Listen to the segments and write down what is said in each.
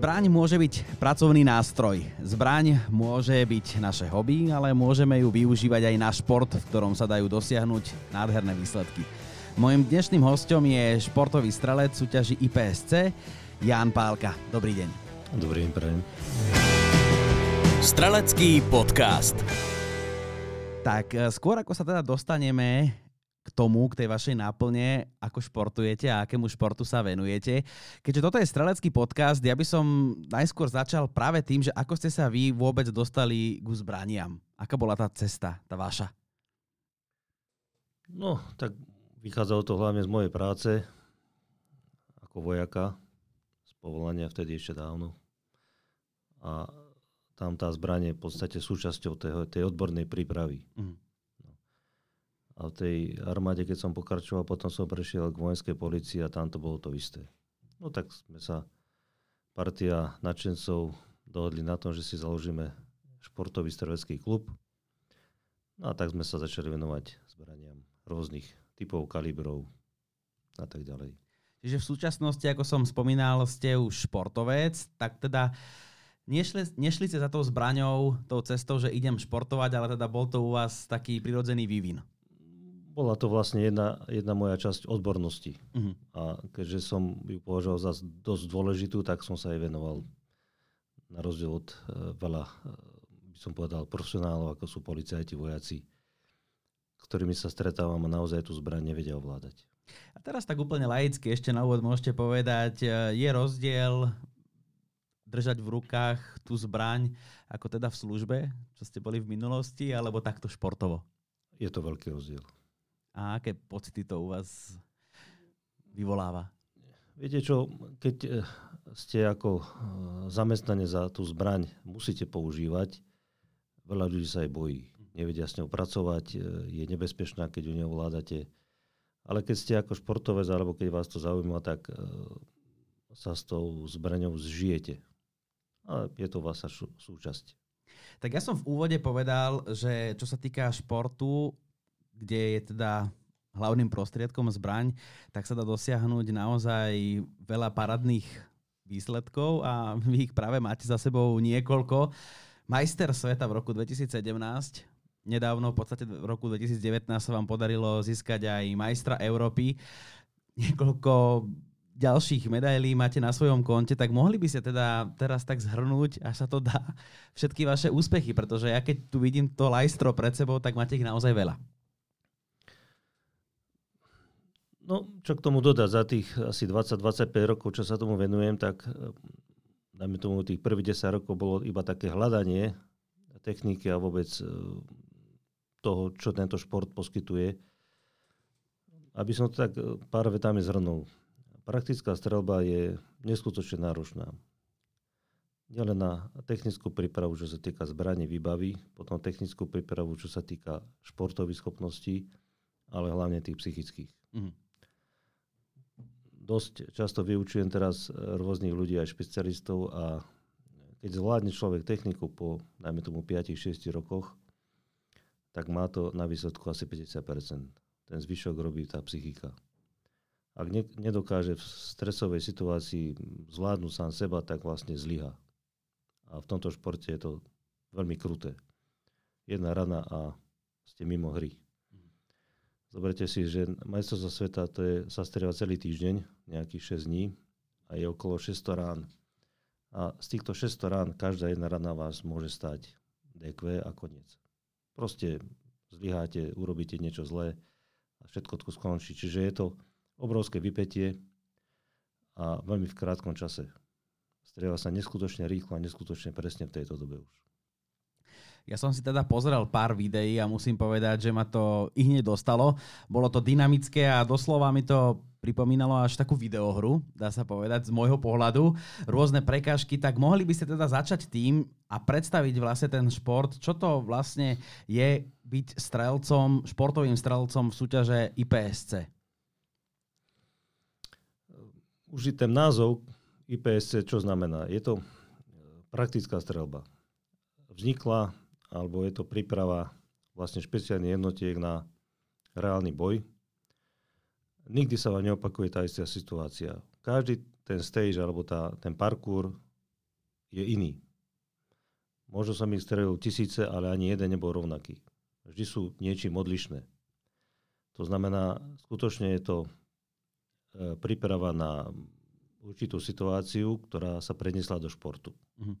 Zbraň môže byť pracovný nástroj. Zbraň môže byť naše hobby, ale môžeme ju využívať aj na šport, v ktorom sa dajú dosiahnuť nádherné výsledky. Mojím dnešným hostom je športový strelec súťaži IPSC, Ján Pálka. Dobrý deň. Dobrý deň, prajem. Strelecký podcast. Tak e, skôr ako sa teda dostaneme tomu, k tej vašej náplne, ako športujete a akému športu sa venujete. Keďže toto je strelecký podcast, ja by som najskôr začal práve tým, že ako ste sa vy vôbec dostali k zbraniam. Aká bola tá cesta, tá vaša? No, tak vychádzalo to hlavne z mojej práce ako vojaka, z povolania vtedy ešte dávno. A tam tá zbranie je v podstate súčasťou tej, tej odbornej prípravy. Mm. A v tej armáde, keď som pokračoval, potom som prešiel k vojenskej policii a tam to bolo to isté. No tak sme sa partia nadšencov dohodli na tom, že si založíme športový strelecký klub. No a tak sme sa začali venovať zbraniam rôznych typov, kalibrov a tak ďalej. Čiže v súčasnosti, ako som spomínal, ste už športovec, tak teda nešli, nešli ste za tou zbraňou, tou cestou, že idem športovať, ale teda bol to u vás taký prirodzený vývin bola to vlastne jedna, jedna moja časť odbornosti. Uh-huh. A keďže som ju považoval za dosť dôležitú, tak som sa jej venoval na rozdiel od uh, veľa, uh, by som povedal, profesionálov, ako sú policajti, vojaci, ktorými sa stretávam a naozaj tú zbraň nevedia ovládať. A teraz tak úplne laicky ešte na úvod môžete povedať, e, je rozdiel držať v rukách tú zbraň, ako teda v službe, čo ste boli v minulosti, alebo takto športovo? Je to veľký rozdiel. A aké pocity to u vás vyvoláva? Viete čo, keď eh, ste ako eh, zamestnanie za tú zbraň musíte používať, veľa ľudí sa aj bojí. Nevedia s ňou pracovať, eh, je nebezpečná, keď ju neovládate. Ale keď ste ako športovec, alebo keď vás to zaujíma, tak sa s tou zbraňou zžijete. A je to vaša súčasť. Tak ja som v úvode povedal, že čo sa týka športu, kde je teda hlavným prostriedkom zbraň, tak sa dá dosiahnuť naozaj veľa paradných výsledkov a vy ich práve máte za sebou niekoľko. Majster sveta v roku 2017, nedávno, v podstate v roku 2019 sa vám podarilo získať aj majstra Európy. Niekoľko ďalších medailí máte na svojom konte, tak mohli by ste teda teraz tak zhrnúť, až sa to dá, všetky vaše úspechy, pretože ja keď tu vidím to lajstro pred sebou, tak máte ich naozaj veľa. No, čo k tomu dodať, za tých asi 20-25 rokov, čo sa tomu venujem, tak eh, dajme tomu tých prvých 10 rokov bolo iba také hľadanie techniky a vôbec eh, toho, čo tento šport poskytuje. Aby som to tak eh, pár vetami zhrnul. Praktická strelba je neskutočne náročná. Nielen na technickú prípravu, čo sa týka zbraní, výbavy, potom technickú prípravu, čo sa týka športových schopností, ale hlavne tých psychických. Mm-hmm dosť často vyučujem teraz e, rôznych ľudí, aj špecialistov a keď zvládne človek techniku po, najmä tomu 5-6 rokoch, tak má to na výsledku asi 50%. Ten zvyšok robí tá psychika. Ak ne, nedokáže v stresovej situácii zvládnuť sám seba, tak vlastne zlyha. A v tomto športe je to veľmi kruté. Jedna rana a ste mimo hry. Zoberte si, že majstrovstvo sveta to je, sa strieva celý týždeň, nejakých 6 dní a je okolo 600 rán. A z týchto 600 rán každá jedna rana vás môže stať DQ a koniec. Proste zlyháte, urobíte niečo zlé a všetko to skončí. Čiže je to obrovské vypetie a veľmi v krátkom čase. Strieva sa neskutočne rýchlo a neskutočne presne v tejto dobe už. Ja som si teda pozrel pár videí a musím povedať, že ma to i hneď dostalo. Bolo to dynamické a doslova mi to pripomínalo až takú videohru, dá sa povedať, z môjho pohľadu. Rôzne prekážky, tak mohli by ste teda začať tým a predstaviť vlastne ten šport, čo to vlastne je byť strelcom, športovým strelcom v súťaže IPSC. Už ten názov IPSC čo znamená? Je to praktická strelba. Vznikla alebo je to príprava vlastne špeciálnych jednotiek na reálny boj. Nikdy sa vám neopakuje tá istá situácia. Každý ten stage alebo tá, ten parkour je iný. Možno som ich strelil tisíce, ale ani jeden nebol rovnaký. Vždy sú niečím odlišné. To znamená, skutočne je to e, príprava na určitú situáciu, ktorá sa prenesla do športu. Mm-hmm.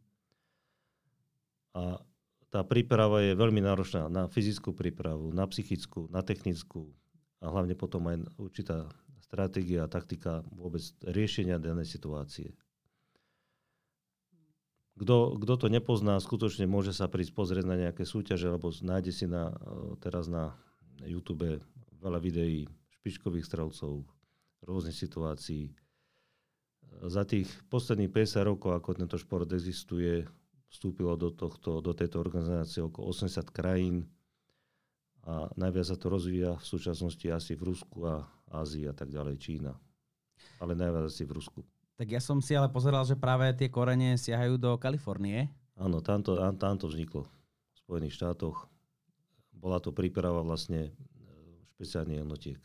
A tá príprava je veľmi náročná na fyzickú prípravu, na psychickú, na technickú a hlavne potom aj určitá stratégia a taktika vôbec riešenia danej situácie. Kto, kto to nepozná, skutočne môže sa prísť pozrieť na nejaké súťaže, alebo nájde si na, teraz na YouTube veľa videí špičkových strelcov, rôznych situácií. Za tých posledných 50 rokov, ako tento šport existuje, vstúpilo do, tohto, do tejto organizácie okolo 80 krajín a najviac sa to rozvíja v súčasnosti asi v Rusku a Ázii a tak ďalej, Čína. Ale najviac asi v Rusku. Tak ja som si ale pozeral, že práve tie korene siahajú do Kalifornie. Áno, tamto, tamto vzniklo v Spojených štátoch. Bola to príprava vlastne e, špeciálnych jednotiek.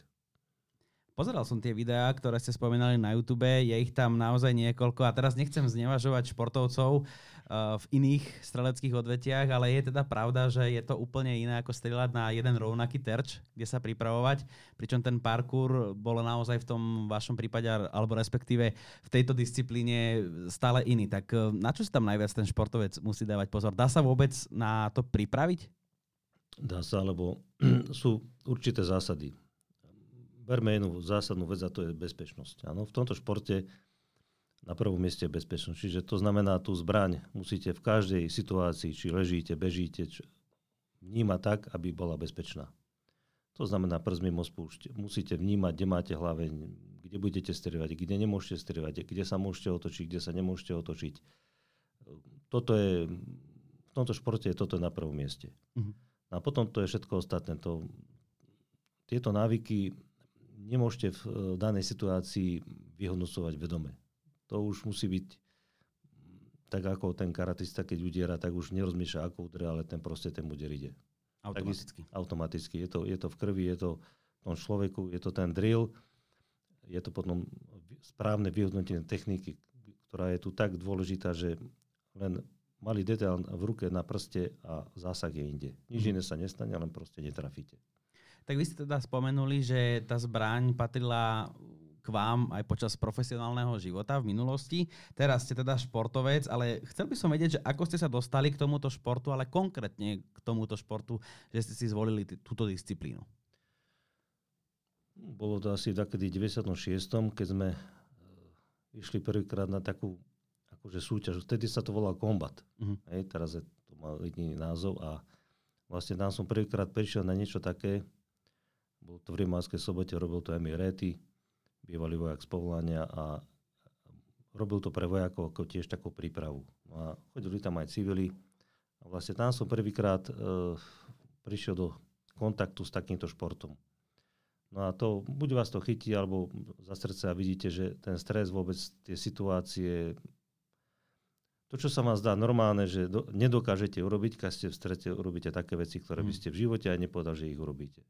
Pozeral som tie videá, ktoré ste spomínali na YouTube, je ich tam naozaj niekoľko a teraz nechcem znevažovať športovcov uh, v iných streleckých odvetiach, ale je teda pravda, že je to úplne iné ako strieľať na jeden rovnaký terč, kde sa pripravovať, pričom ten parkour bol naozaj v tom vašom prípade, alebo respektíve v tejto disciplíne stále iný. Tak uh, na čo si tam najviac ten športovec musí dávať pozor? Dá sa vôbec na to pripraviť? Dá sa, lebo sú určité zásady berme jednu zásadnú vec a to je bezpečnosť. Áno, v tomto športe na prvom mieste je bezpečnosť. Čiže to znamená, tú zbraň musíte v každej situácii, či ležíte, bežíte, či, vnímať tak, aby bola bezpečná. To znamená prst mimo spúšť. Musíte vnímať, kde máte hlave, kde budete strieľať, kde nemôžete strieľať, kde sa môžete otočiť, kde sa nemôžete otočiť. Toto je, v tomto športe je toto na prvom mieste. Uh-huh. A potom to je všetko ostatné. To, tieto návyky nemôžete v eh, danej situácii vyhodnocovať vedome. To už musí byť tak ako ten karatista, keď udiera, tak už nerozmýšľa, ako udrie, ale ten proste ten úder ide. Automaticky. Tak, automaticky. Je to, je to v krvi, je to v tom človeku, je to ten drill, je to potom správne vyhodnotenie techniky, ktorá je tu tak dôležitá, že len malý detail v ruke, na prste a zásah je inde. Nič mhm. iné sa nestane, len proste netrafíte. Tak vy ste teda spomenuli, že tá zbraň patrila k vám aj počas profesionálneho života v minulosti. Teraz ste teda športovec, ale chcel by som vedieť, že ako ste sa dostali k tomuto športu, ale konkrétne k tomuto športu, že ste si zvolili t- túto disciplínu. Bolo to asi takedy v 96., keď sme e, išli prvýkrát na takú akože súťaž. Vtedy sa to volá kombat. Uh-huh. Hej, teraz je to má iný názov a vlastne tam som prvýkrát prišiel na niečo také, bol to v Rimavskej sobote, robil to Emil Réty, bývalý vojak z povolania a robil to pre vojakov ako tiež takú prípravu. No a chodili tam aj civili. A vlastne tam som prvýkrát e, prišiel do kontaktu s takýmto športom. No a to, buď vás to chytí, alebo za srdce a vidíte, že ten stres vôbec, tie situácie, to, čo sa vám zdá normálne, že do, nedokážete urobiť, keď ste v strete, urobíte také veci, ktoré by mhm. ste v živote aj nepovedal, že ich urobíte.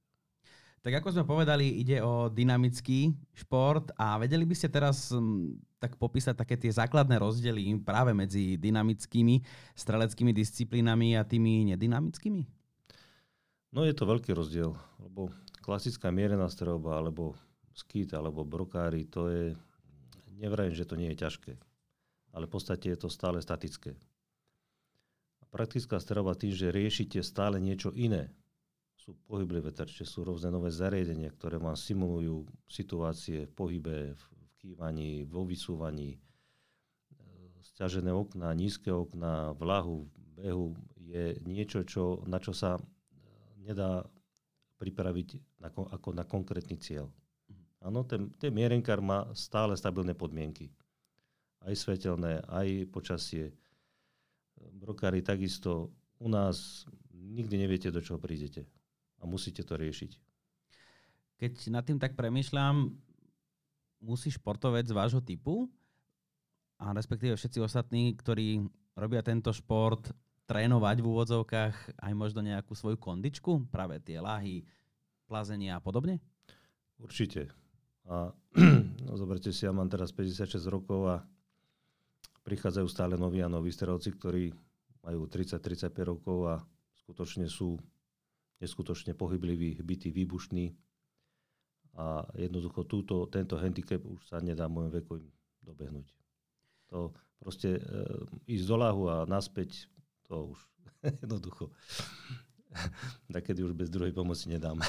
Tak ako sme povedali, ide o dynamický šport a vedeli by ste teraz m, tak popísať také tie základné rozdiely práve medzi dynamickými streleckými disciplínami a tými nedynamickými? No je to veľký rozdiel, lebo klasická mierená strelba alebo skýt alebo brokári, to je, nevrajím, že to nie je ťažké, ale v podstate je to stále statické. Praktická strelba tým, že riešite stále niečo iné, sú pohyblivé terče, sú rôzne nové zariadenia, ktoré vám simulujú situácie v pohybe, v, kývaní, vo vysúvaní, e, stiažené okná, nízke okná, vlahu, behu. je niečo, čo, na čo sa nedá pripraviť na, ako na konkrétny cieľ. Áno, ten, ten mierenkár má stále stabilné podmienky. Aj svetelné, aj počasie. Brokári takisto. U nás nikdy neviete, do čoho prídete. A musíte to riešiť. Keď nad tým tak premyšľam, musí športovec vášho typu a respektíve všetci ostatní, ktorí robia tento šport, trénovať v úvodzovkách aj možno nejakú svoju kondičku, práve tie lahy, plazenia a podobne? Určite. A no, zoberte si, ja mám teraz 56 rokov a prichádzajú stále noví a noví strelci, ktorí majú 30-35 rokov a skutočne sú neskutočne pohybliví, bytí, výbušní. A jednoducho túto, tento handicap už sa nedá v môjom veku im dobehnúť. To proste e, ísť do lahu a naspäť, to už jednoducho Takedy už bez druhej pomoci nedám.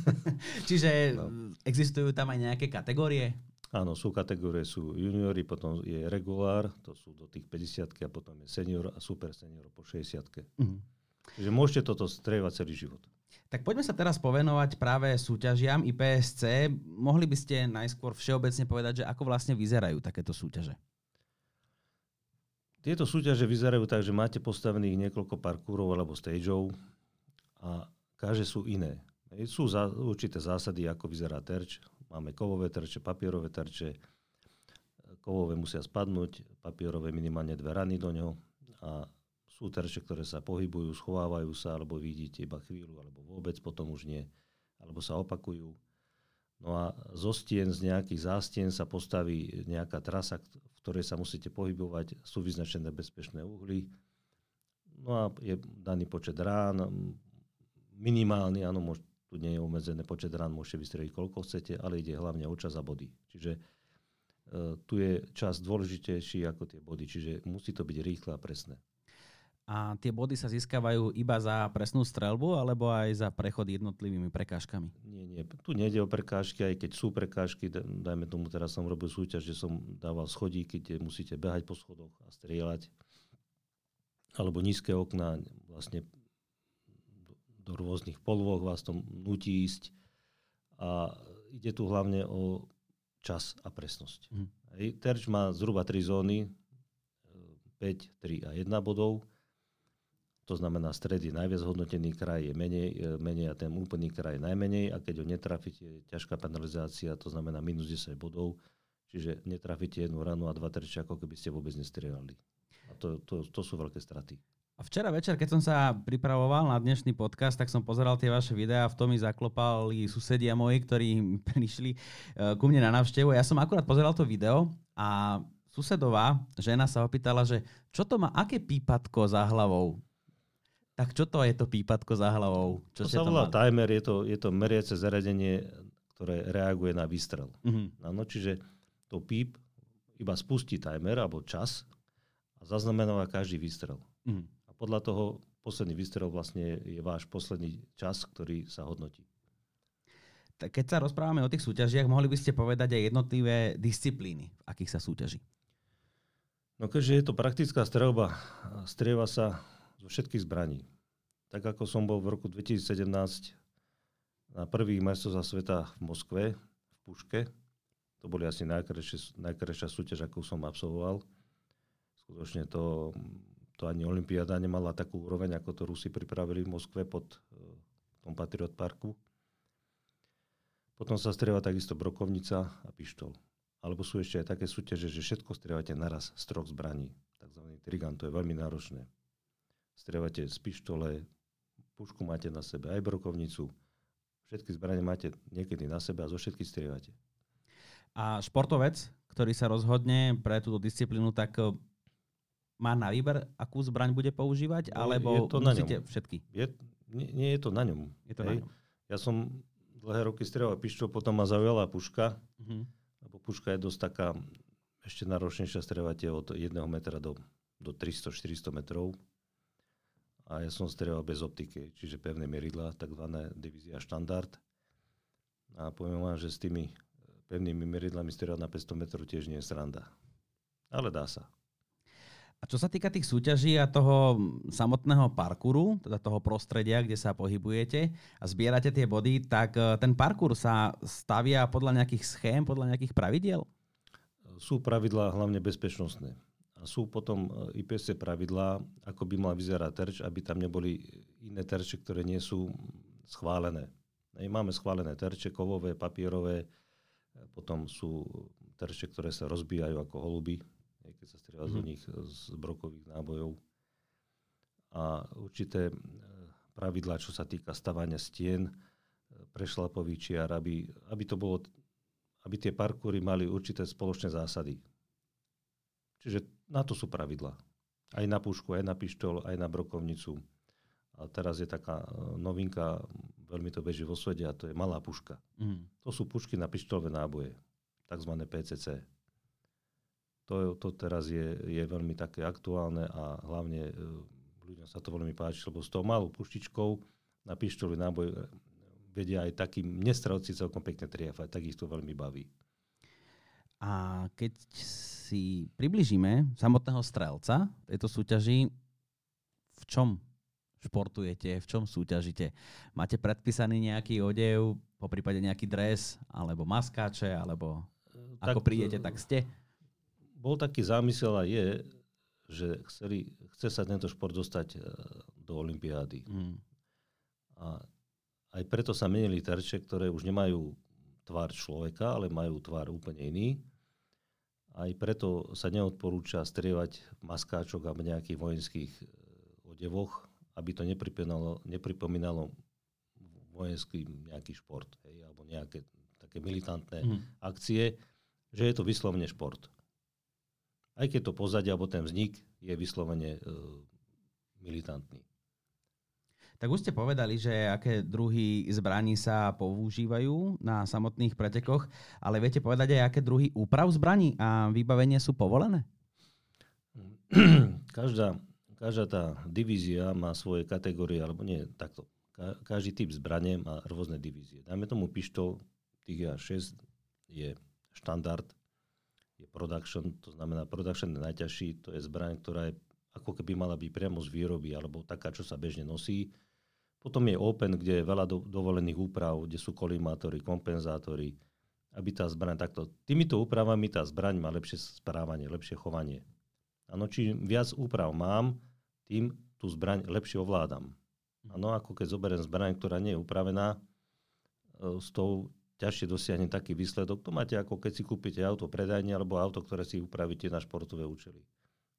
Čiže no. existujú tam aj nejaké kategórie? Áno, sú kategórie, sú juniori, potom je regulár, to sú do tých 50 a potom je senior a super senior po 60 mm. Čiže môžete toto strievať celý život. Tak poďme sa teraz povenovať práve súťažiam IPSC. Mohli by ste najskôr všeobecne povedať, že ako vlastne vyzerajú takéto súťaže? Tieto súťaže vyzerajú tak, že máte postavených niekoľko parkúrov alebo stageov, a každé sú iné. Sú za, určité zásady, ako vyzerá terč. Máme kovové terče, papierové terče. Kovové musia spadnúť, papierové minimálne dve rany do ňoho. A sú terče, ktoré sa pohybujú, schovávajú sa, alebo vidíte iba chvíľu, alebo vôbec potom už nie, alebo sa opakujú. No a zo stien, z nejakých zástien sa postaví nejaká trasa, v ktorej sa musíte pohybovať, sú vyznačené bezpečné uhly. No a je daný počet rán, minimálny, áno, tu nie je obmedzené počet rán, môžete vystreliť koľko chcete, ale ide hlavne o čas a body. Čiže uh, tu je čas dôležitejší ako tie body, čiže musí to byť rýchle a presné. A tie body sa získavajú iba za presnú strelbu alebo aj za prechod jednotlivými prekážkami? Nie, nie. Tu nejde o prekážky, aj keď sú prekážky. Dajme tomu, teraz som robil súťaž, že som dával schodíky, kde musíte behať po schodoch a strieľať. Alebo nízke okná, vlastne do rôznych polôch vás to nutí ísť. A ide tu hlavne o čas a presnosť. Mm. Terč má zhruba 3 zóny, 5, 3 a 1 bodov. To znamená, stred je najviac hodnotený, kraj je menej, menej a ten úplný kraj najmenej a keď ho netrafíte, je ťažká penalizácia, to znamená minus 10 bodov, čiže netrafíte jednu ranu a dva terče, ako keby ste vôbec nestrieľali. A to, to, to sú veľké straty. A včera večer, keď som sa pripravoval na dnešný podcast, tak som pozeral tie vaše videá, v tom mi zaklopali susedia moji, ktorí prišli eh, ku mne na návštevu. Ja som akurát pozeral to video a susedová žena sa opýtala, že čo to má, aké pípatko za hlavou? Tak čo to je to pípatko za hlavou? Čo to sa volá má? timer, je to, je to meriace zariadenie, ktoré reaguje na výstrel. Uh-huh. Ano, čiže to píp iba spustí timer alebo čas a zaznamenáva každý výstrel. Uh-huh podľa toho posledný výstrel vlastne je váš posledný čas, ktorý sa hodnotí. Keď sa rozprávame o tých súťažiach, mohli by ste povedať aj jednotlivé disciplíny, v akých sa súťaží? No keďže je to praktická strelba, strieva sa zo všetkých zbraní. Tak ako som bol v roku 2017 na prvých majstrovstvách sveta v Moskve, v Puške, to boli asi najkrajšia súťaž, akú som absolvoval. Skutočne to to ani Olympiáda nemala takú úroveň, ako to Rusi pripravili v Moskve pod e, tom Patriot Parku. Potom sa strieva takisto brokovnica a pištol. Alebo sú ešte aj také súťaže, že všetko strievate naraz z troch zbraní. Takzvaný trigant, to je veľmi náročné. Strievate z pištole, pušku máte na sebe, aj brokovnicu. Všetky zbranie máte niekedy na sebe a zo všetky strievate. A športovec, ktorý sa rozhodne pre túto disciplínu, tak má na výber, akú zbraň bude používať, no, alebo je to musíte na ňom. všetky? Je, nie, nie je to na ňom. Je to Hej. na ňom. Ja som dlhé roky strieľal pišťou, potom ma zaujala puška, uh-huh. lebo puška je dosť taká, ešte náročnejšia strieľate od 1 metra do, do 300-400 metrov. A ja som strieľal bez optiky, čiže pevné meridla, takzvané divízia štandard. A poviem vám, že s tými pevnými meridlami strieľať na 500 metrov tiež nie je sranda. Ale dá sa. A čo sa týka tých súťaží a toho samotného parkouru, teda toho prostredia, kde sa pohybujete a zbierate tie body, tak e, ten parkour sa stavia podľa nejakých schém, podľa nejakých pravidiel? Sú pravidlá hlavne bezpečnostné. Sú potom e, IPSC pravidlá, ako by mal vyzerať terč, aby tam neboli iné terče, ktoré nie sú schválené. Máme schválené terče, kovové, papierové, potom sú terče, ktoré sa rozbijajú ako holuby, keď sa strieľa mm. z mhm. nich z brokových nábojov. A určité e, pravidlá, čo sa týka stavania stien, e, prešlapových čiar, aby, aby to bolo, aby tie parkúry mali určité spoločné zásady. Čiže na to sú pravidlá. Aj na pušku, aj na pištol, aj na brokovnicu. A teraz je taká e, novinka, veľmi to beží vo svete, a to je malá puška. Mm. To sú pušky na pištolové náboje, tzv. PCC to, to teraz je, je veľmi také aktuálne a hlavne e, ľuďom sa to veľmi páči, lebo s tou malou puštičkou na pištolový náboj e, vedia aj takým nestrelci celkom pekne triafať, tak ich to veľmi baví. A keď si približíme samotného strelca tejto súťaži, v čom športujete, v čom súťažite? Máte predpísaný nejaký odev, po prípade nejaký dres, alebo maskáče, alebo e, tak, ako prídete, tak ste? bol taký zámysel a je, že chceli, chce sa tento šport dostať e, do Olympiády. Mm. A aj preto sa menili terče, ktoré už nemajú tvár človeka, ale majú tvár úplne iný. Aj preto sa neodporúča strievať maskáčok a nejakých vojenských e, odevoch, aby to nepripomínalo, nepripomínalo vojenský nejaký šport, hej, alebo nejaké také militantné mm. akcie, že je to vyslovne šport aj keď to pozadie alebo ten vznik je vyslovene e, militantný. Tak už ste povedali, že aké druhy zbraní sa používajú na samotných pretekoch, ale viete povedať aj, aké druhy úprav zbraní a vybavenie sú povolené? Každá, každá tá divízia má svoje kategórie, alebo nie takto. Každý typ zbranie má rôzne divízie. Dajme tomu pištol, tých je 6, je štandard, je production, to znamená production je najťažší, to je zbraň, ktorá je ako keby mala byť priamo z výroby, alebo taká, čo sa bežne nosí. Potom je open, kde je veľa do, dovolených úprav, kde sú kolimátory, kompenzátory, aby tá zbraň takto... Týmito úpravami tá zbraň má lepšie správanie, lepšie chovanie. Áno, čím viac úprav mám, tým tú zbraň lepšie ovládam. Áno, ako keď zoberiem zbraň, ktorá nie je upravená, e, s tou ťažšie dosiahne taký výsledok. To máte ako keď si kúpite auto predajne alebo auto, ktoré si upravíte na športové účely.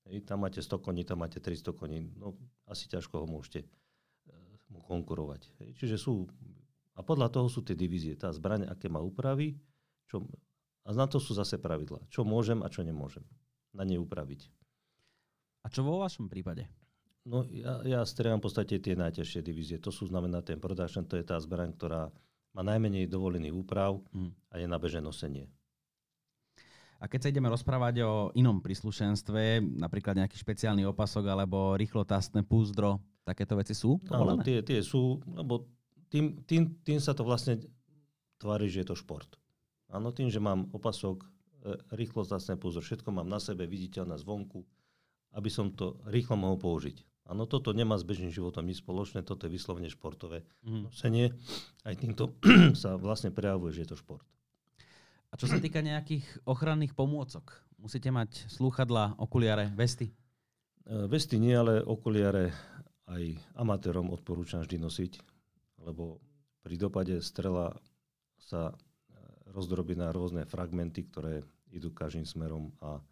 Hej, tam máte 100 koní, tam máte 300 koní. No, asi ťažko ho môžete mu konkurovať. Čiže sú... A podľa toho sú tie divízie. Tá zbraň, aké má úpravy, čo, a na to sú zase pravidla. Čo môžem a čo nemôžem na nej upraviť. A čo vo vašom prípade? No ja, ja strieľam v podstate tie najťažšie divízie. To sú znamená ten production, to je tá zbraň, ktorá má najmenej dovolených úprav hmm. a je na bežné nosenie. A keď sa ideme rozprávať o inom príslušenstve, napríklad nejaký špeciálny opasok alebo rýchlotastné púzdro, takéto veci sú? Áno, tie, tie sú, lebo tým, tým, tým sa to vlastne tvári, že je to šport. Áno, tým, že mám opasok, e, rýchlotastné púzdro, všetko mám na sebe viditeľné zvonku, aby som to rýchlo mohol použiť. Áno, toto nemá s bežným životom nič spoločné, toto je vyslovene športové mm. nosenie. Aj týmto sa vlastne prejavuje, že je to šport. A čo sa týka nejakých ochranných pomôcok? Musíte mať slúchadla, okuliare, vesty? E, vesty nie, ale okuliare aj amatérom odporúčam vždy nosiť, lebo pri dopade strela sa e, rozdrobí na rôzne fragmenty, ktoré idú každým smerom a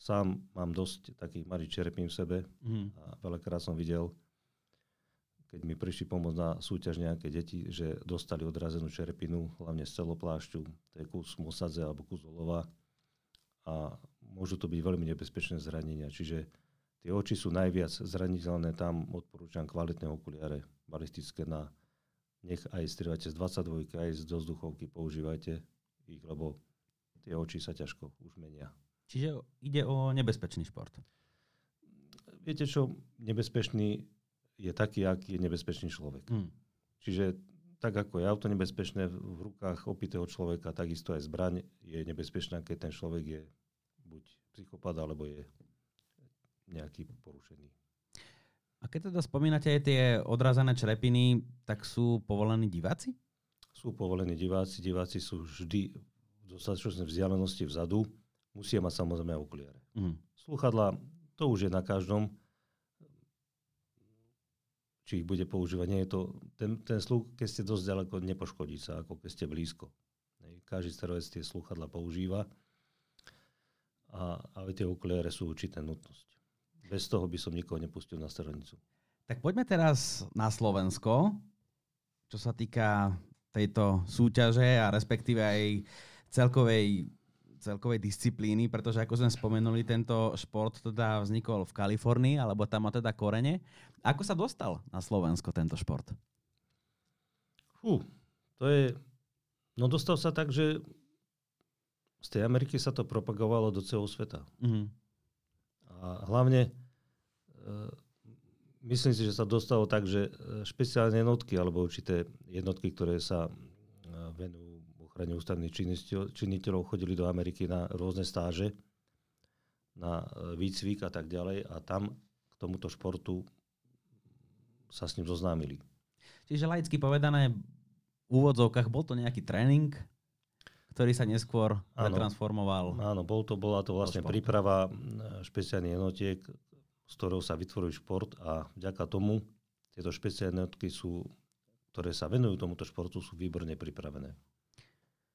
Sám mám dosť takých malých čerepín v sebe mm. a veľakrát som videl, keď mi prišli pomôcť na súťaž nejaké deti, že dostali odrazenú čerepinu, hlavne z celoplášťu, to je kus mosadze alebo kus olova a môžu to byť veľmi nebezpečné zranenia. Čiže tie oči sú najviac zraniteľné, tam odporúčam kvalitné okuliare balistické na nech aj strieľate z 22, aj z dozduchovky používajte ich, lebo tie oči sa ťažko už menia. Čiže ide o nebezpečný šport. Viete čo, nebezpečný je taký, aký je nebezpečný človek. Hmm. Čiže tak ako je auto nebezpečné v rukách opitého človeka, takisto aj zbraň je nebezpečná, keď ten človek je buď psychopat, alebo je nejaký porušený. A keď teda spomínate aj tie odrazané črepiny, tak sú povolení diváci? Sú povolení diváci. Diváci sú vždy v dostatočnej vzdialenosti vzadu. Musia mať samozrejme okuliare. Mm. Sluchadla, to už je na každom, či ich bude používať. Nie je to, ten, ten sluch, keď ste dosť ďaleko, nepoškodí sa, ako keď ste blízko. Každý strojec tie sluchadla používa a, ale tie okuliare sú určité nutnosť. Bez toho by som nikoho nepustil na stranicu. Tak poďme teraz na Slovensko, čo sa týka tejto súťaže a respektíve aj celkovej, celkovej disciplíny, pretože ako sme spomenuli, tento šport teda vznikol v Kalifornii, alebo tam má teda korene. Ako sa dostal na Slovensko tento šport? Fú, to je... No dostal sa tak, že z tej Ameriky sa to propagovalo do celého sveta. Mm-hmm. A hlavne myslím si, že sa dostalo tak, že e, špeciálne jednotky alebo určité jednotky, ktoré sa e, venujú ochrane ústavných činiteľov, chodili do Ameriky na rôzne stáže, na výcvik a tak ďalej a tam k tomuto športu sa s ním zoznámili. Čiže laicky povedané, v úvodzovkách bol to nejaký tréning, ktorý sa neskôr pretransformoval. Áno, bol to, bola to vlastne príprava špeciálnych jednotiek, s ktorou sa vytvoril šport a vďaka tomu tieto špeciálne jednotky sú, ktoré sa venujú tomuto športu, sú výborne pripravené.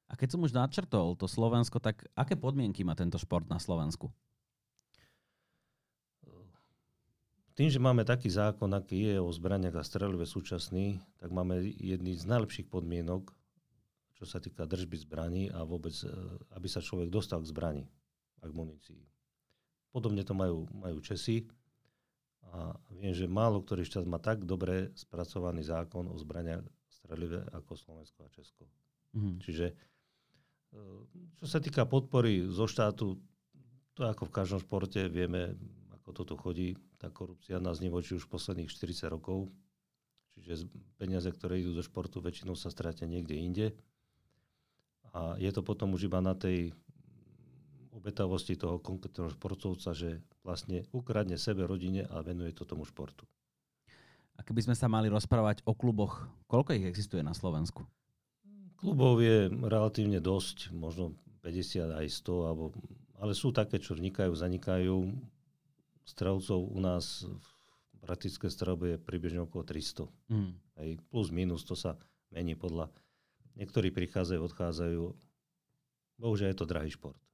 A keď som už načrtol to Slovensko, tak aké podmienky má tento šport na Slovensku? Tým, že máme taký zákon, aký je o zbraniach a strelive súčasný, tak máme jedný z najlepších podmienok, čo sa týka držby zbraní a vôbec, e, aby sa človek dostal k zbrani a k munícii. Podobne to majú, majú Česi. A viem, že málo ktorý štát má tak dobre spracovaný zákon o zbraniach strelive ako Slovensko a Česko. Mm-hmm. Čiže e, čo sa týka podpory zo štátu, to ako v každom športe, vieme, ako toto chodí. Tá korupcia nás nevočí už posledných 40 rokov. Čiže peniaze, ktoré idú do športu, väčšinou sa stratia niekde inde. A je to potom už iba na tej obetavosti toho konkrétneho športovca, že vlastne ukradne sebe, rodine a venuje to tomu športu. A keby sme sa mali rozprávať o kluboch, koľko ich existuje na Slovensku? Klubov je relatívne dosť, možno 50 aj 100, alebo, ale sú také, čo vznikajú, zanikajú. Strelcov u nás v praktické strelbe je približne okolo 300. Mm. Hej, plus minus, to sa mení podľa... Niektorí prichádzajú, odchádzajú. Bohužiaľ je to drahý šport.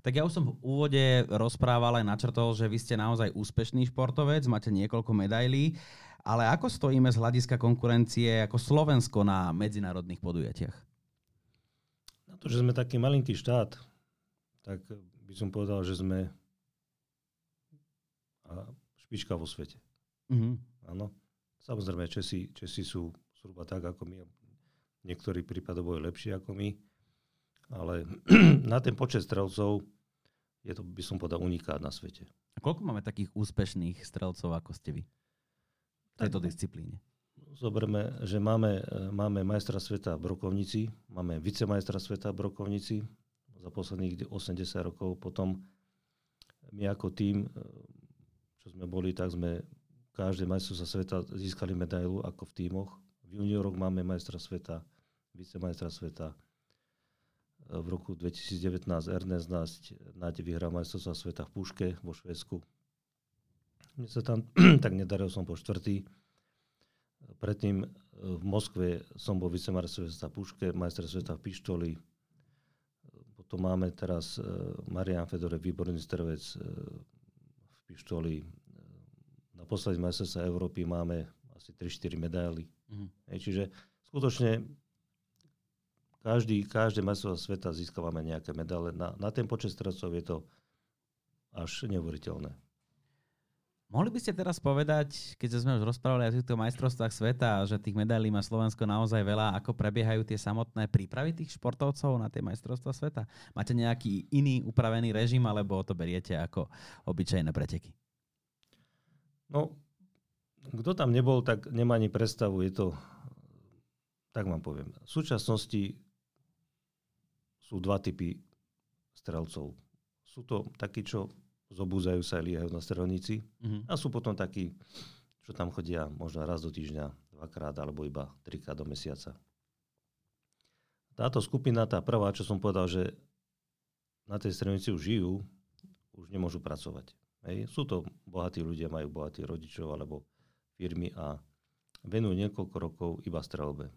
Tak ja už som v úvode rozprával aj načrtol, že vy ste naozaj úspešný športovec, máte niekoľko medailí, ale ako stojíme z hľadiska konkurencie ako Slovensko na medzinárodných podujatiach? Na to, že sme taký malinký štát, tak by som povedal, že sme špička vo svete. Mm-hmm. Áno. Samozrejme, Česi, Česi sú zhruba tak ako my. Niektorí prípadovo lepšie ako my ale na ten počet strelcov je to, by som povedal, unikát na svete. A koľko máme takých úspešných strelcov, ako ste vy? V tejto tak, disciplíne. Zoberme, že máme, máme majstra sveta v Brokovnici, máme vicemajstra sveta v Brokovnici za posledných 80 rokov. Potom my ako tým, čo sme boli, tak sme každé majstrovstvo sveta získali medailu ako v tímoch. V junioroch máme majstra sveta, vicemajstra sveta, v roku 2019 Ernest Nať vyhral majstrovstvá sveta v Puške vo Švedsku. Mne sa tam tak nedaril, som po štvrtý. Predtým e, v Moskve som bol vicemajster sveta v Puške, majster sveta v Pištoli. Potom máme teraz e, Marian Fedore, výborný strelec e, v Pištoli. Na poslední majstrovstvá Európy máme asi 3-4 medaily. Mm-hmm. Čiže skutočne každý, každé majstrovstvo sveta získavame nejaké medále. Na, na ten počet stredcov je to až neuveriteľné. Mohli by ste teraz povedať, keď sme už rozprávali o týchto majstrovstvách sveta, že tých medailí má Slovensko naozaj veľa, ako prebiehajú tie samotné prípravy tých športovcov na tie majstrovstvá sveta? Máte nejaký iný upravený režim, alebo to beriete ako obyčajné preteky? No, kto tam nebol, tak nemá ani predstavu. Je to, tak vám poviem. V súčasnosti sú dva typy strelcov. Sú to takí, čo zobúzajú sa a líhajú na strelnici. Mhm. A sú potom takí, čo tam chodia možno raz do týždňa, dvakrát alebo iba trikrát do mesiaca. Táto skupina, tá prvá, čo som povedal, že na tej strelnici už žijú, už nemôžu pracovať. Hej. Sú to bohatí ľudia, majú bohatých rodičov alebo firmy a venujú niekoľko rokov iba strelbe.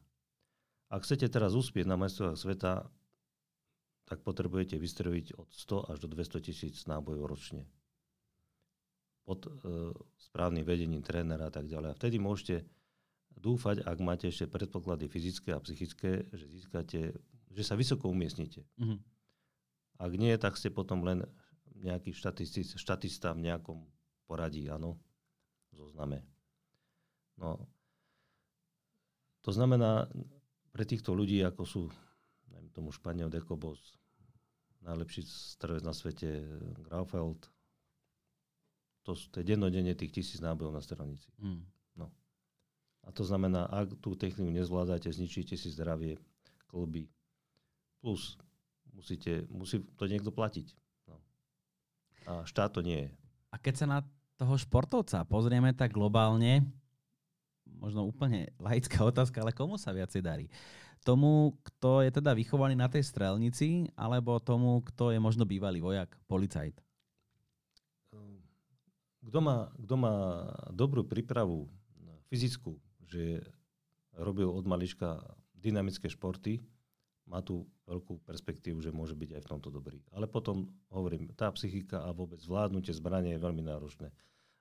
Ak chcete teraz uspieť na majstrovstvách sveta, tak potrebujete vystreliť od 100 až do 200 tisíc nábojov ročne. Pod e, správnym vedením trénera a tak ďalej. A vtedy môžete dúfať, ak máte ešte predpoklady fyzické a psychické, že získate, že sa vysoko umiestnite. Mhm. Ak nie, tak ste potom len nejaký štatistic, štatista v nejakom poradí, áno, zozname. No, to znamená, pre týchto ľudí, ako sú, tomu, Španiel Dekobos, najlepší strelec na svete, Graufeld, to, to je dennodenne tých tisíc nábojov na strelnici. Mhm. A to znamená, ak tú techniku nezvládate, zničíte si zdravie, klby. Plus musíte, musí to niekto platiť. No. A štát to nie je. A keď sa na toho športovca pozrieme tak globálne, možno úplne laická otázka, ale komu sa viacej darí? Tomu, kto je teda vychovaný na tej strelnici, alebo tomu, kto je možno bývalý vojak, policajt? Kto má, kto má dobrú prípravu fyzickú, že robil od malička dynamické športy, má tu veľkú perspektívu, že môže byť aj v tomto dobrý. Ale potom, hovorím, tá psychika a vôbec zvládnutie zbrania je veľmi náročné.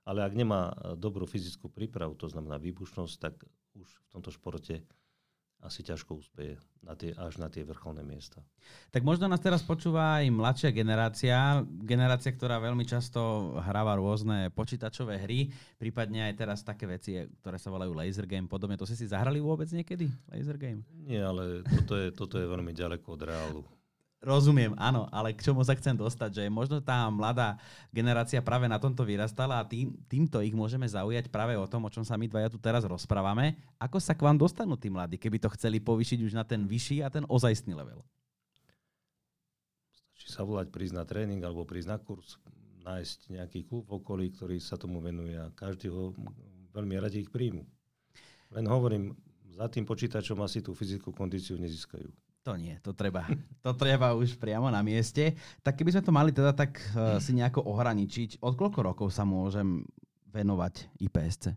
Ale ak nemá dobrú fyzickú prípravu, to znamená výbušnosť, tak už v tomto športe asi ťažko úspeje na tie, až na tie vrcholné miesta. Tak možno nás teraz počúva aj mladšia generácia, generácia, ktorá veľmi často hráva rôzne počítačové hry, prípadne aj teraz také veci, ktoré sa volajú laser game, podobne. To ste si zahrali vôbec niekedy? Laser game? Nie, ale toto je, toto je veľmi ďaleko od reálu. Rozumiem, áno, ale k čomu sa chcem dostať, že možno tá mladá generácia práve na tomto vyrastala a tým, týmto ich môžeme zaujať práve o tom, o čom sa my dvaja tu teraz rozprávame. Ako sa k vám dostanú tí mladí, keby to chceli povýšiť už na ten vyšší a ten ozajstný level? Či sa volať, prísť na tréning alebo prísť na kurz, nájsť nejaký klub okolí, ktorý sa tomu venuje a každý ho veľmi radi ich príjmu. Len hovorím, za tým počítačom asi tú fyzickú kondíciu nezískajú. To nie, to treba. To treba už priamo na mieste. Tak keby sme to mali teda tak uh, si nejako ohraničiť, od koľko rokov sa môžem venovať IPSC?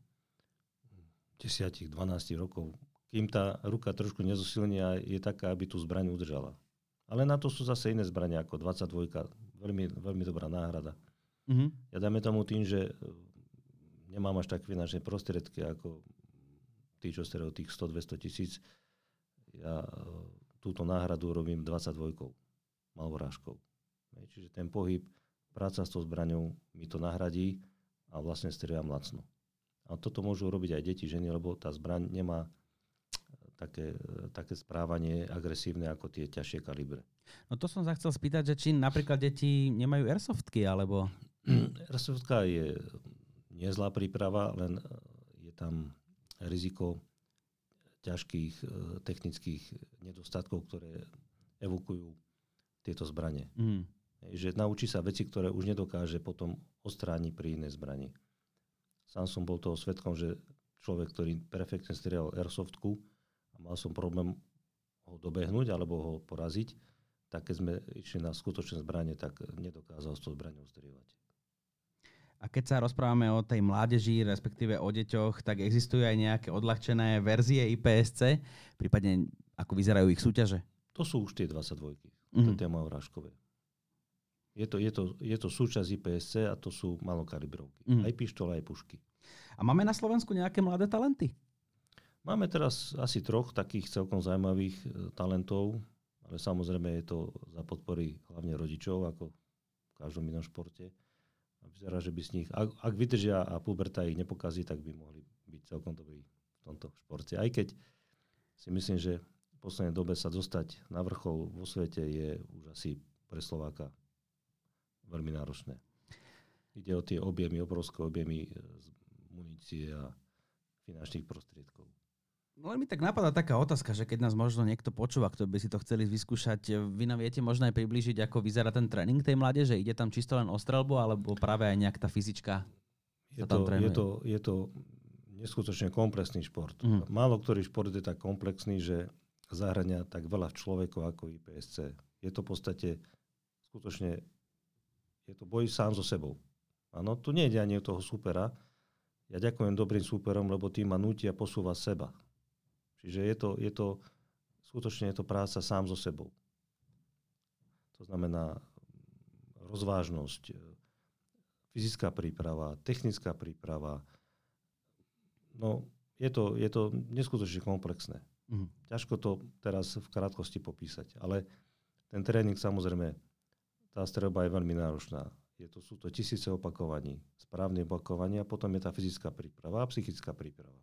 10, 12 rokov. Kým tá ruka trošku nezosilní a je taká, aby tú zbraň udržala. Ale na to sú zase iné zbrania ako 22. Veľmi, veľmi dobrá náhrada. Uh-huh. Ja dáme tomu tým, že e, nemám až tak finančné prostriedky ako tí, čo ste tých 100-200 tisíc. Ja e, túto náhradu robím 22 malvorážkou. Hej, Čiže ten pohyb, práca s tou zbraňou mi to nahradí a vlastne strieľam lacno. A toto môžu robiť aj deti, ženy, lebo tá zbraň nemá e, také, e, také správanie agresívne ako tie ťažšie kalibre. No to som sa chcel spýtať, že či napríklad deti nemajú airsoftky, alebo... Airsoft je nezlá príprava, len e, je tam riziko ťažkých e, technických nedostatkov, ktoré evokujú tieto zbranie. Mm. Že naučí sa veci, ktoré už nedokáže potom ostrániť pri inej zbrani. Sám som bol toho svetkom, že človek, ktorý perfektne strieľal airsoftku a mal som problém ho dobehnúť alebo ho poraziť, tak keď sme išli na skutočné zbranie, tak nedokázal s tou zbraňou strieľať. A keď sa rozprávame o tej mládeži, respektíve o deťoch, tak existujú aj nejaké odľahčené verzie IPSC, prípadne ako vyzerajú ich súťaže? To sú už tie 22. Mhm. To tie malorážkové. Je to, je, to, je to súčasť IPSC a to sú malokalibrovky. Mhm. Aj pištole, aj pušky. A máme na Slovensku nejaké mladé talenty? Máme teraz asi troch takých celkom zaujímavých e, talentov, ale samozrejme je to za podpory hlavne rodičov, ako v každom inom športe. Vyzerá, že by z nich, ak, ak vydržia a puberta ich nepokazí, tak by mohli byť celkom dobrí v tomto športe. Aj keď si myslím, že v poslednej dobe sa dostať na vrchol vo svete je už asi pre Slováka veľmi náročné. Ide o tie objemy, obrovské objemy e, munície a finančných prostriedkov. No len mi tak napadá taká otázka, že keď nás možno niekto počúva, kto by si to chceli vyskúšať, vy nám viete možno aj približiť, ako vyzerá ten tréning tej mládeže? Ide tam čisto len o strelbu, alebo práve aj nejak tá fyzička Je to, je, trénuje? to, je to neskutočne komplexný šport. Mhm. Málo ktorý šport je tak komplexný, že zahrania tak veľa človekov ako IPSC. Je to v podstate skutočne je to boj sám so sebou. Áno, tu nejde ani o toho supera. Ja ďakujem dobrým súperom, lebo tým ma nutia posúvať seba. Čiže je to, je to, skutočne je to práca sám so sebou. To znamená mm, rozvážnosť, e, fyzická príprava, technická príprava. No, je to, je to neskutočne komplexné. Mhm. Ťažko to teraz v krátkosti popísať, ale ten tréning samozrejme, tá streľba je veľmi náročná. Je to, sú to tisíce opakovaní, správne opakovanie a potom je tá fyzická príprava a psychická príprava.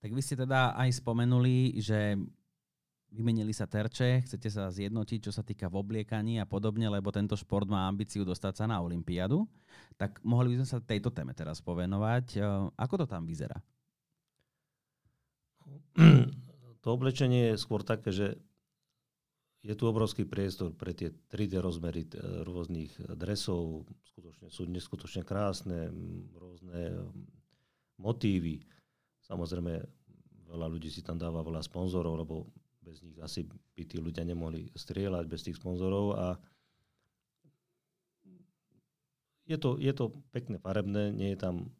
Tak vy ste teda aj spomenuli, že vymenili sa terče, chcete sa zjednotiť, čo sa týka v obliekaní a podobne, lebo tento šport má ambíciu dostať sa na Olympiádu. Tak mohli by sme sa tejto téme teraz povenovať. E, Ako to tam vyzerá? To oblečenie je skôr také, že je tu obrovský priestor pre tie 3D rozmery t- rôznych dresov. Skutočne sú neskutočne krásne, rôzne motívy. Samozrejme, veľa ľudí si tam dáva veľa sponzorov, lebo bez nich asi by tí ľudia nemohli strieľať bez tých sponzorov a je to, je to pekne farebné, nie je tam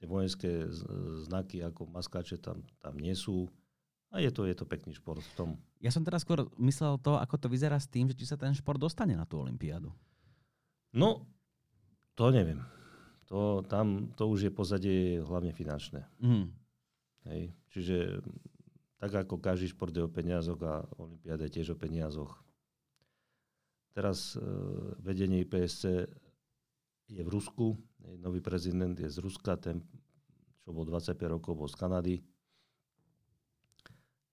tie vojenské znaky ako maskáče tam, tam nie sú. A je to, je to pekný šport v tom. Ja som teraz skôr myslel to, ako to vyzerá s tým, že či sa ten šport dostane na tú Olympiádu. No, to neviem. To, tam, to už je pozadie hlavne finančné. Mhm. Hej. Čiže tak ako každý šport je o peniazoch a Olympiáda je tiež o peniazoch. Teraz e, vedenie IPSC je v Rusku. Hej, nový prezident je z Ruska, ten, čo bol 25 rokov, bol z Kanady.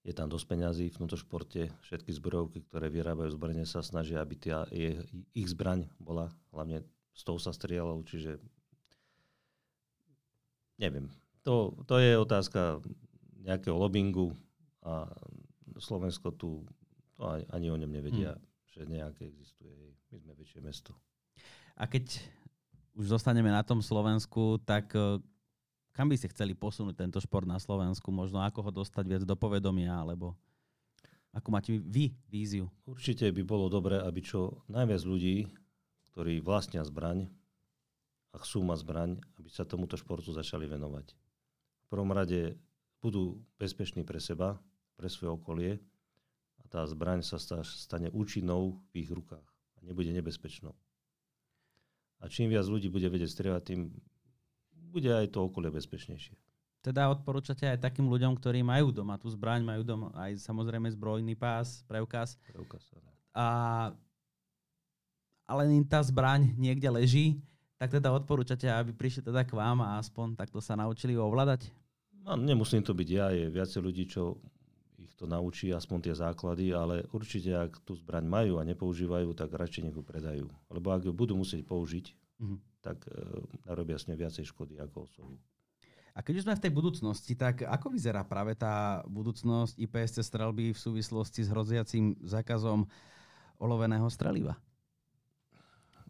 Je tam dosť peňazí v tomto športe. Všetky zbrojovky, ktoré vyrábajú zbranie, sa snažia, aby tia, je, ich zbraň bola, hlavne z toho sa strieľalo, čiže neviem. To, to je otázka nejakého lobbingu a Slovensko tu to ani, ani o ňom nevedia, hmm. že nejaké existuje. My sme väčšie mesto. A keď už zostaneme na tom Slovensku, tak e, kam by ste chceli posunúť tento šport na Slovensku? Možno ako ho dostať viac do povedomia, alebo ako máte vy víziu? Určite by bolo dobré, aby čo najviac ľudí, ktorí vlastnia zbraň a chcú mať zbraň, aby sa tomuto športu začali venovať. V prvom rade budú bezpeční pre seba, pre svoje okolie a tá zbraň sa sta- stane účinnou v ich rukách a nebude nebezpečnou. A čím viac ľudí bude vedieť strieľať, tým bude aj to okolie bezpečnejšie. Teda odporúčate aj takým ľuďom, ktorí majú doma tú zbraň, majú doma aj samozrejme zbrojný pás, preukaz, Preukaz, áno. a ale im tá zbraň niekde leží, tak teda odporúčate, aby prišli teda k vám a aspoň takto sa naučili ovládať? No, nemusím to byť ja, je viacej ľudí, čo ich to naučí, aspoň tie základy, ale určite, ak tú zbraň majú a nepoužívajú, tak radšej nech ju predajú. Lebo ak ju budú musieť použiť, Mhm. tak e, narobia s ňou viacej škody ako osobu. A keď už sme v tej budúcnosti, tak ako vyzerá práve tá budúcnosť IPSC strelby v súvislosti s hroziacím zákazom oloveného streliva?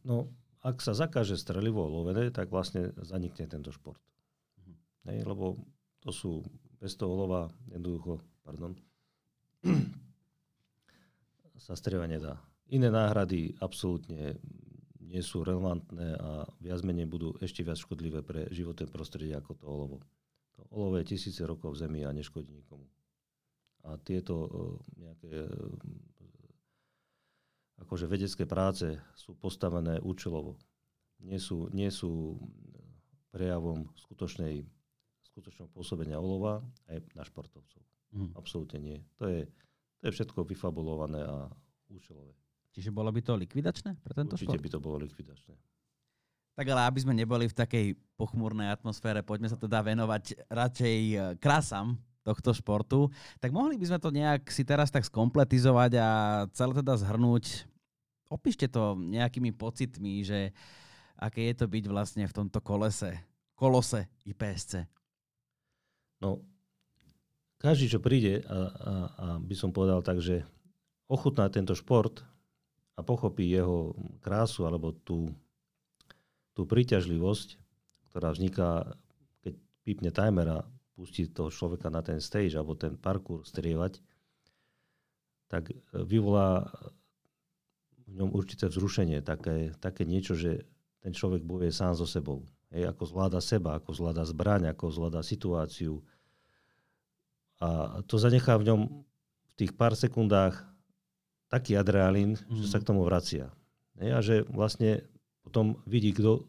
No, ak sa zakáže strelivo lovené, tak vlastne zanikne tento šport. Mhm. Hej, lebo to sú bez toho lova jednoducho, pardon, sa strieľať nedá. Iné náhrady absolútne nie sú relevantné a viac menej budú ešte viac škodlivé pre životné prostredie ako to olovo. To olovo je tisíce rokov v zemi a neškodí nikomu. A tieto eh, nejaké eh, akože vedecké práce sú postavené účelovo. Nie sú, nie sú prejavom skutočnej, skutočného pôsobenia olova aj na športovcov. Mhm. Absolútne nie. To je, to je všetko vyfabulované a účelové. Čiže bolo by to likvidačné pre tento Určite šport? by to bolo likvidačné. Tak ale aby sme neboli v takej pochmúrnej atmosfére, poďme sa teda venovať radšej e, krásam tohto športu. Tak mohli by sme to nejak si teraz tak skompletizovať a celé teda zhrnúť. Opíšte to nejakými pocitmi, že aké je to byť vlastne v tomto kolese, kolose IPSC. No, každý, čo príde, a, a, a by som povedal tak, že ochutná tento šport a pochopí jeho krásu alebo tú, tú príťažlivosť, ktorá vzniká, keď pípne timer a pustí toho človeka na ten stage alebo ten parkour strievať, tak vyvolá v ňom určité vzrušenie, také, také niečo, že ten človek bojuje sám so sebou. Hej, ako zvláda seba, ako zvláda zbraň, ako zvláda situáciu. A to zanechá v ňom v tých pár sekundách taký adrenalín, mm. že sa k tomu vracia. Hej, a že vlastne potom vidí, kto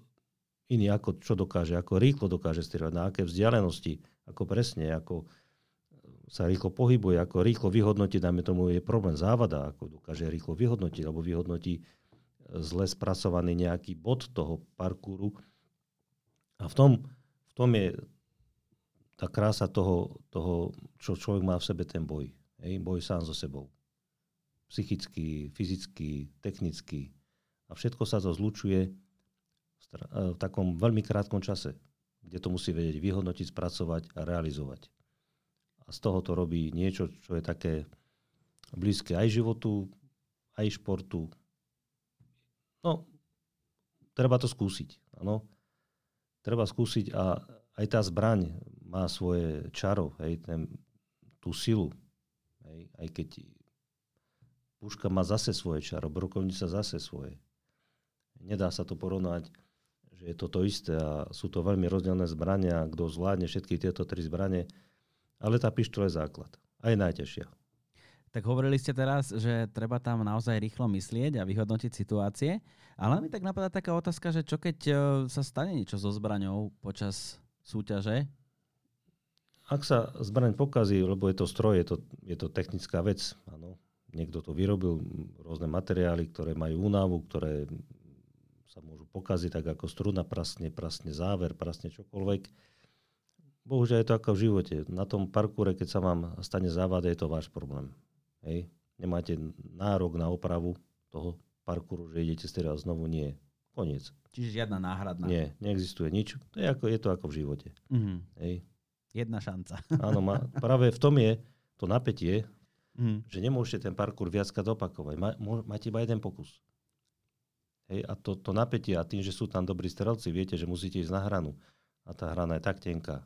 iný ako čo dokáže, ako rýchlo dokáže strieľať, na aké vzdialenosti, ako presne, ako sa rýchlo pohybuje, ako rýchlo vyhodnotí, dajme tomu, je problém závada, ako dokáže rýchlo vyhodnotiť, alebo vyhodnotí e, zle spracovaný nejaký bod toho parkúru. A v tom, v tom je tá krása toho, toho, čo človek má v sebe ten boj. Hej? Boj sám so sebou. Psychicky, fyzicky, technicky. A všetko sa to zlučuje v takom veľmi krátkom čase, kde to musí vedieť vyhodnotiť, spracovať a realizovať a z toho to robí niečo, čo je také blízke aj životu, aj športu. No, treba to skúsiť. Ano. Treba skúsiť a aj tá zbraň má svoje čaro, hej, ten, tú silu. Hej, aj keď puška má zase svoje čaro, brokovnica zase svoje. Nedá sa to porovnať, že je to to isté a sú to veľmi rozdielne zbrania. Kto zvládne všetky tieto tri zbranie, ale tá pištoľ je základ. Aj najťažšia. Tak hovorili ste teraz, že treba tam naozaj rýchlo myslieť a vyhodnotiť situácie. Ale mi tak napadá taká otázka, že čo keď e, sa stane niečo so zbraňou počas súťaže? Ak sa zbraň pokazí, lebo je to stroj, je to, je to technická vec. Áno. Niekto to vyrobil, rôzne materiály, ktoré majú únavu, ktoré sa môžu pokaziť, tak ako struna prasne, prasne záver, prasne čokoľvek bohužiaľ je to ako v živote. Na tom parkúre, keď sa vám stane závada, je to váš problém. Hej. Nemáte nárok na opravu toho parkúru, že idete striať znovu, nie. Koniec. Čiže žiadna náhradná. Nie, neexistuje nič. To je, ako, je to ako v živote. Mm-hmm. Hej. Jedna šanca. Áno, má, práve v tom je to napätie, mm. že nemôžete ten parkour viackrát opakovať. Má, máte iba jeden pokus. Hej, a to, to napätie a tým, že sú tam dobrí strelci, viete, že musíte ísť na hranu. A tá hrana je tak tenká,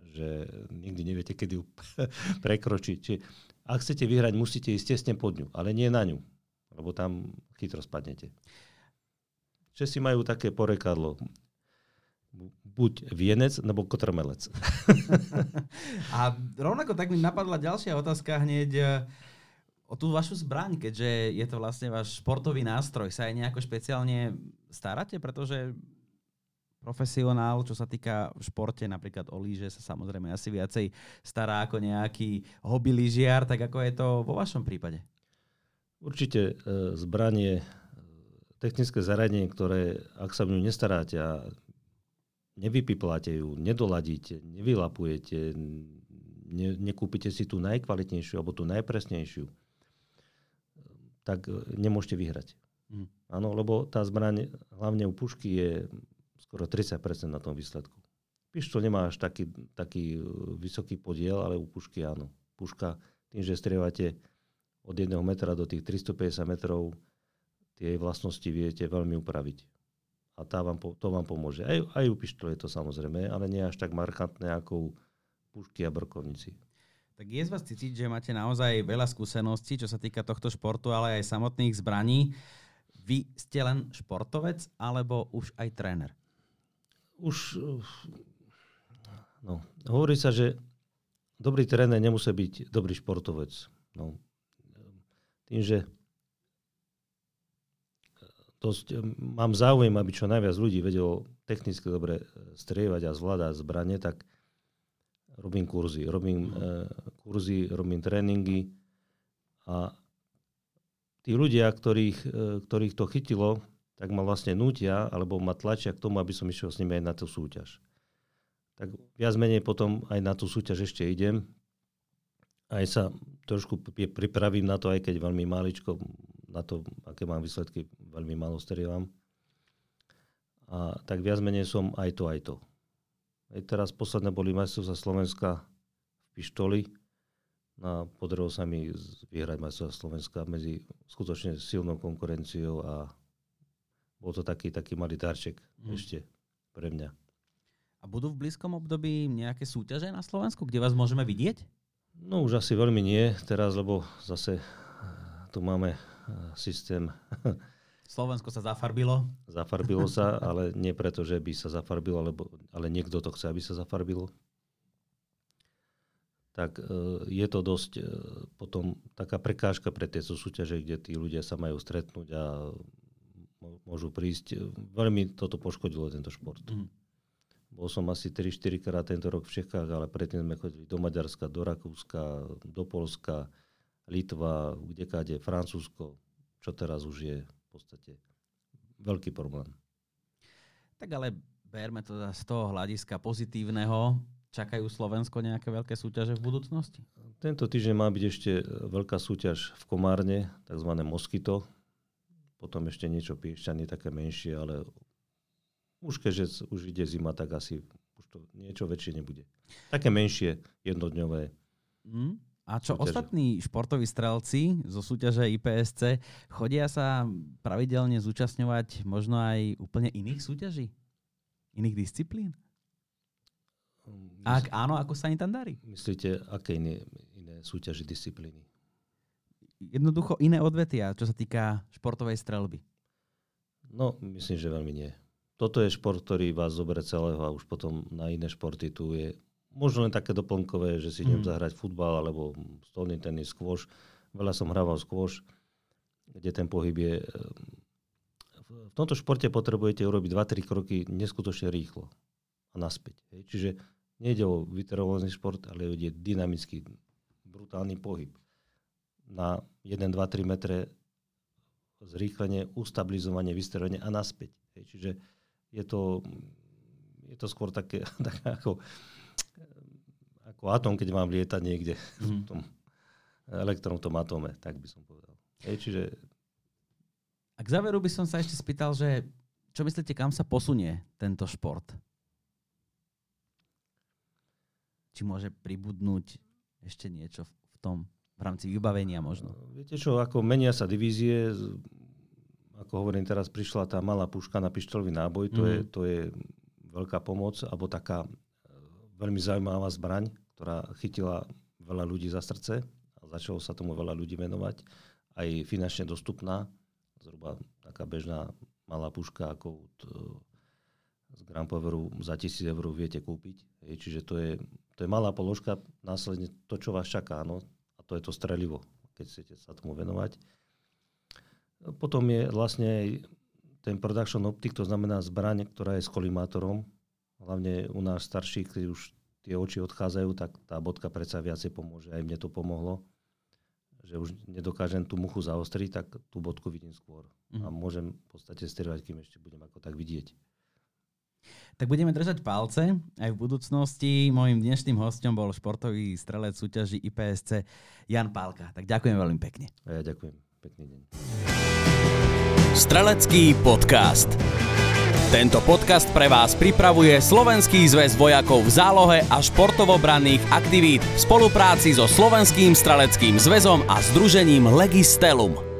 že nikdy neviete, kedy ju prekročiť. Čiže ak chcete vyhrať, musíte ísť tesne pod ňu, ale nie na ňu, lebo tam chytro spadnete. Česi majú také porekadlo. Buď vienec, nebo kotrmelec. A rovnako tak mi napadla ďalšia otázka hneď o tú vašu zbraň, keďže je to vlastne váš športový nástroj. Sa aj nejako špeciálne staráte? Pretože profesionál, čo sa týka v športe, napríklad o líže sa samozrejme asi viacej stará ako nejaký hobby lyžiar, tak ako je to vo vašom prípade? Určite e, zbranie, technické zariadenie, ktoré ak sa v ňu nestaráte a nevypipláte ju, nedoladíte, nevylapujete, ne, nekúpite si tú najkvalitnejšiu alebo tú najpresnejšiu, tak nemôžete vyhrať. Mm. Áno, lebo tá zbraň, hlavne u pušky, je skoro 30% na tom výsledku. Pištol nemá až taký, taký e, vysoký podiel, ale u pušky áno. Puška, tým, že strievate od 1 metra do tých 350 metrov, tie vlastnosti viete veľmi upraviť. A tá vám, to vám pomôže. Aj, aj u pištole je to samozrejme, ale nie až tak markantné ako u pušky a brkovnici. Tak je z vás cítiť, že máte naozaj veľa skúseností, čo sa týka tohto športu, ale aj samotných zbraní. Vy ste len športovec alebo už aj tréner? už no, hovorí sa, že dobrý tréner nemusí byť dobrý športovec. No, tým, že dosť, mám záujem, aby čo najviac ľudí vedelo technicky dobre strievať a zvládať zbranie, tak robím kurzy. Robím uh, kurzy, robím tréningy a tí ľudia, ktorých, uh, ktorých to chytilo, tak ma vlastne nutia, alebo ma tlačia k tomu, aby som išiel s nimi aj na tú súťaž. Tak viac menej potom aj na tú súťaž ešte idem. Aj sa trošku pripravím na to, aj keď veľmi maličko, na to, aké mám výsledky, veľmi málo strieľam. A tak viac menej som aj to, aj to. Aj teraz posledné boli majstrovstvá Slovenska v pištoli No, podarilo sa mi vyhrať majstrovstvá Slovenska medzi skutočne silnou konkurenciou a bol to taký, taký malý darček mm. ešte pre mňa. A budú v blízkom období nejaké súťaže na Slovensku, kde vás môžeme vidieť? No už asi veľmi nie teraz, lebo zase tu máme systém Slovensko sa zafarbilo? Zafarbilo sa, ale nie preto, že by sa zafarbilo, alebo, ale niekto to chce, aby sa zafarbilo. Tak e, je to dosť e, potom taká prekážka pre tieto súťaže, kde tí ľudia sa majú stretnúť a môžu prísť. Veľmi toto poškodilo tento šport. Mm. Bol som asi 3-4 krát tento rok v Čechách, ale predtým sme chodili do Maďarska, do Rakúska, do Polska, Litva, kdekáde, Francúzsko, čo teraz už je podstate veľký problém. Tak ale berme to z toho hľadiska pozitívneho. Čakajú Slovensko nejaké veľké súťaže v budúcnosti? Tento týždeň má byť ešte veľká súťaž v Komárne, tzv. Moskyto. Potom ešte niečo piešťanie, také menšie, ale už keďže už ide zima, tak asi už to niečo väčšie nebude. Také menšie, jednodňové. Mm. A čo súťaže. ostatní športoví strelci zo súťaže IPSC, chodia sa pravidelne zúčastňovať možno aj úplne iných súťaží? Iných disciplín? Mysl... Ak áno, ako sa im tam darí? Myslíte, aké iné, iné súťaži disciplíny? Jednoducho iné odvetia, čo sa týka športovej strelby. No, myslím, že veľmi nie. Toto je šport, ktorý vás zoberie celého a už potom na iné športy tu je možno len také doplnkové, že si idem mm. zahrať futbal alebo stolný tenis, skôš. Veľa som hrával skôš, kde ten pohyb je... V tomto športe potrebujete urobiť 2-3 kroky neskutočne rýchlo a naspäť. Hej. Čiže nejde o vytrvalostný šport, ale je dynamický, brutálny pohyb. Na 1, 2, 3 metre zrýchlenie, ustabilizovanie, vystrelenie a naspäť. Hej. Čiže je to, je to skôr také, také ako ako atom, keď mám lietať niekde mm. v mhm. tom elektron v tom atome, tak by som povedal. Hej, čiže... A k záveru by som sa ešte spýtal, že čo myslíte, kam sa posunie tento šport? Či môže pribudnúť ešte niečo v tom, v rámci vybavenia možno? Viete čo, ako menia sa divízie, ako hovorím teraz, prišla tá malá puška na pištolový náboj, to, mm. je, to je veľká pomoc, alebo taká veľmi zaujímavá zbraň, ktorá chytila veľa ľudí za srdce a začalo sa tomu veľa ľudí venovať. Aj finančne dostupná, zhruba taká bežná malá puška ako od, e, z Grand Poweru za 1000 eur viete kúpiť. Hej, čiže to je, to je malá položka, následne to, čo vás čaká, no, a to je to strelivo, keď chcete sa tomu venovať. Potom je vlastne ten production optik, to znamená zbraň, ktorá je s kolimátorom, hlavne u nás starších, ktorí už tie oči odchádzajú, tak tá bodka predsa viacej pomôže. Aj mne to pomohlo, že už nedokážem tú muchu zaostriť, tak tú bodku vidím skôr. Mm. A mhm. môžem v podstate strieľať, kým ešte budem ako tak vidieť. Tak budeme držať palce aj v budúcnosti. Mojím dnešným hostom bol športový strelec súťaži IPSC Jan Pálka. Tak ďakujem veľmi pekne. A ja ďakujem. Pekný deň. Strelecký podcast. Tento podcast pre vás pripravuje Slovenský zväz vojakov v zálohe a športovobranných aktivít v spolupráci so Slovenským straleckým zväzom a združením Legistelum.